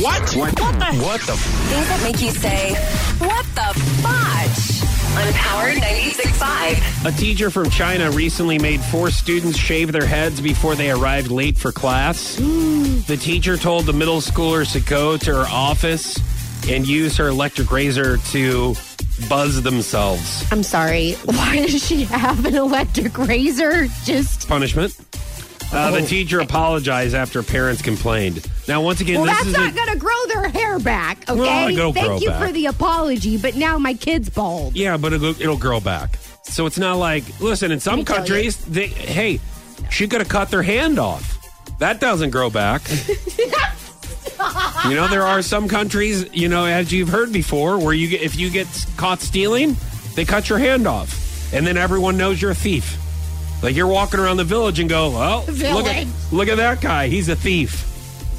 What? What? The? What the? Things that make you say, what the fudge? On Power 96.5. A teacher from China recently made four students shave their heads before they arrived late for class. the teacher told the middle schoolers to go to her office and use her electric razor to buzz themselves. I'm sorry. Why does she have an electric razor? Just Punishment. Uh, The teacher apologized after parents complained. Now, once again, well, this that's is not a- going to grow their hair back. Okay, Well, it'll thank grow you back. for the apology, but now my kid's bald. Yeah, but it'll, it'll grow back. So it's not like, listen, in some me tell you. countries, they, hey, she could have cut their hand off. That doesn't grow back. you know, there are some countries, you know, as you've heard before, where you get, if you get caught stealing, they cut your hand off. And then everyone knows you're a thief. Like you're walking around the village and go, well, look at, look at that guy. He's a thief.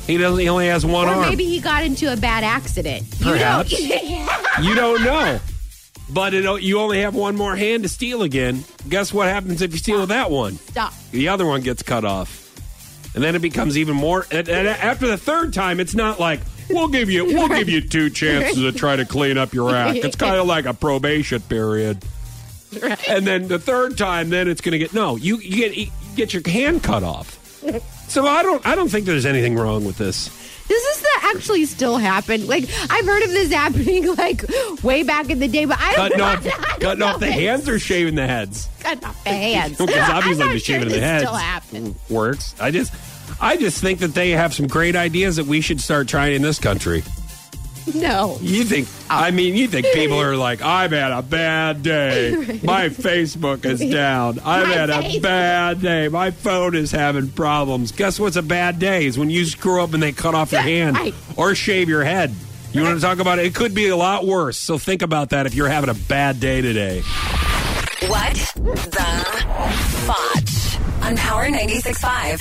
He doesn't. He only has one Or arm. maybe he got into a bad accident. Perhaps. You don't, You don't know. But it, you only have one more hand to steal again. Guess what happens if you steal that one? Stop. The other one gets cut off. And then it becomes even more. And, and after the third time, it's not like we'll give you we'll give you two chances to try to clean up your act. It's kind of like a probation period. And then the third time, then it's going to get no. You, you get you get your hand cut off. So I don't I don't think there's anything wrong with this. Does this not actually still happen? Like I've heard of this happening like way back in the day, but I don't Cutting know. off I don't cutting off the hands or shaving the heads. Cutting off the hands. Because obviously the sure shaving the this head still happens. works. I just, I just think that they have some great ideas that we should start trying in this country. No. You think? I mean, you think people are like, I've had a bad day. My Facebook is down. I've My had a bad day. My phone is having problems. Guess what's a bad day? Is when you screw up and they cut off your hand Right. or shave your head. You want to talk about it? It could be a lot worse. So think about that if you're having a bad day today. What the fudge? On Power 96.5.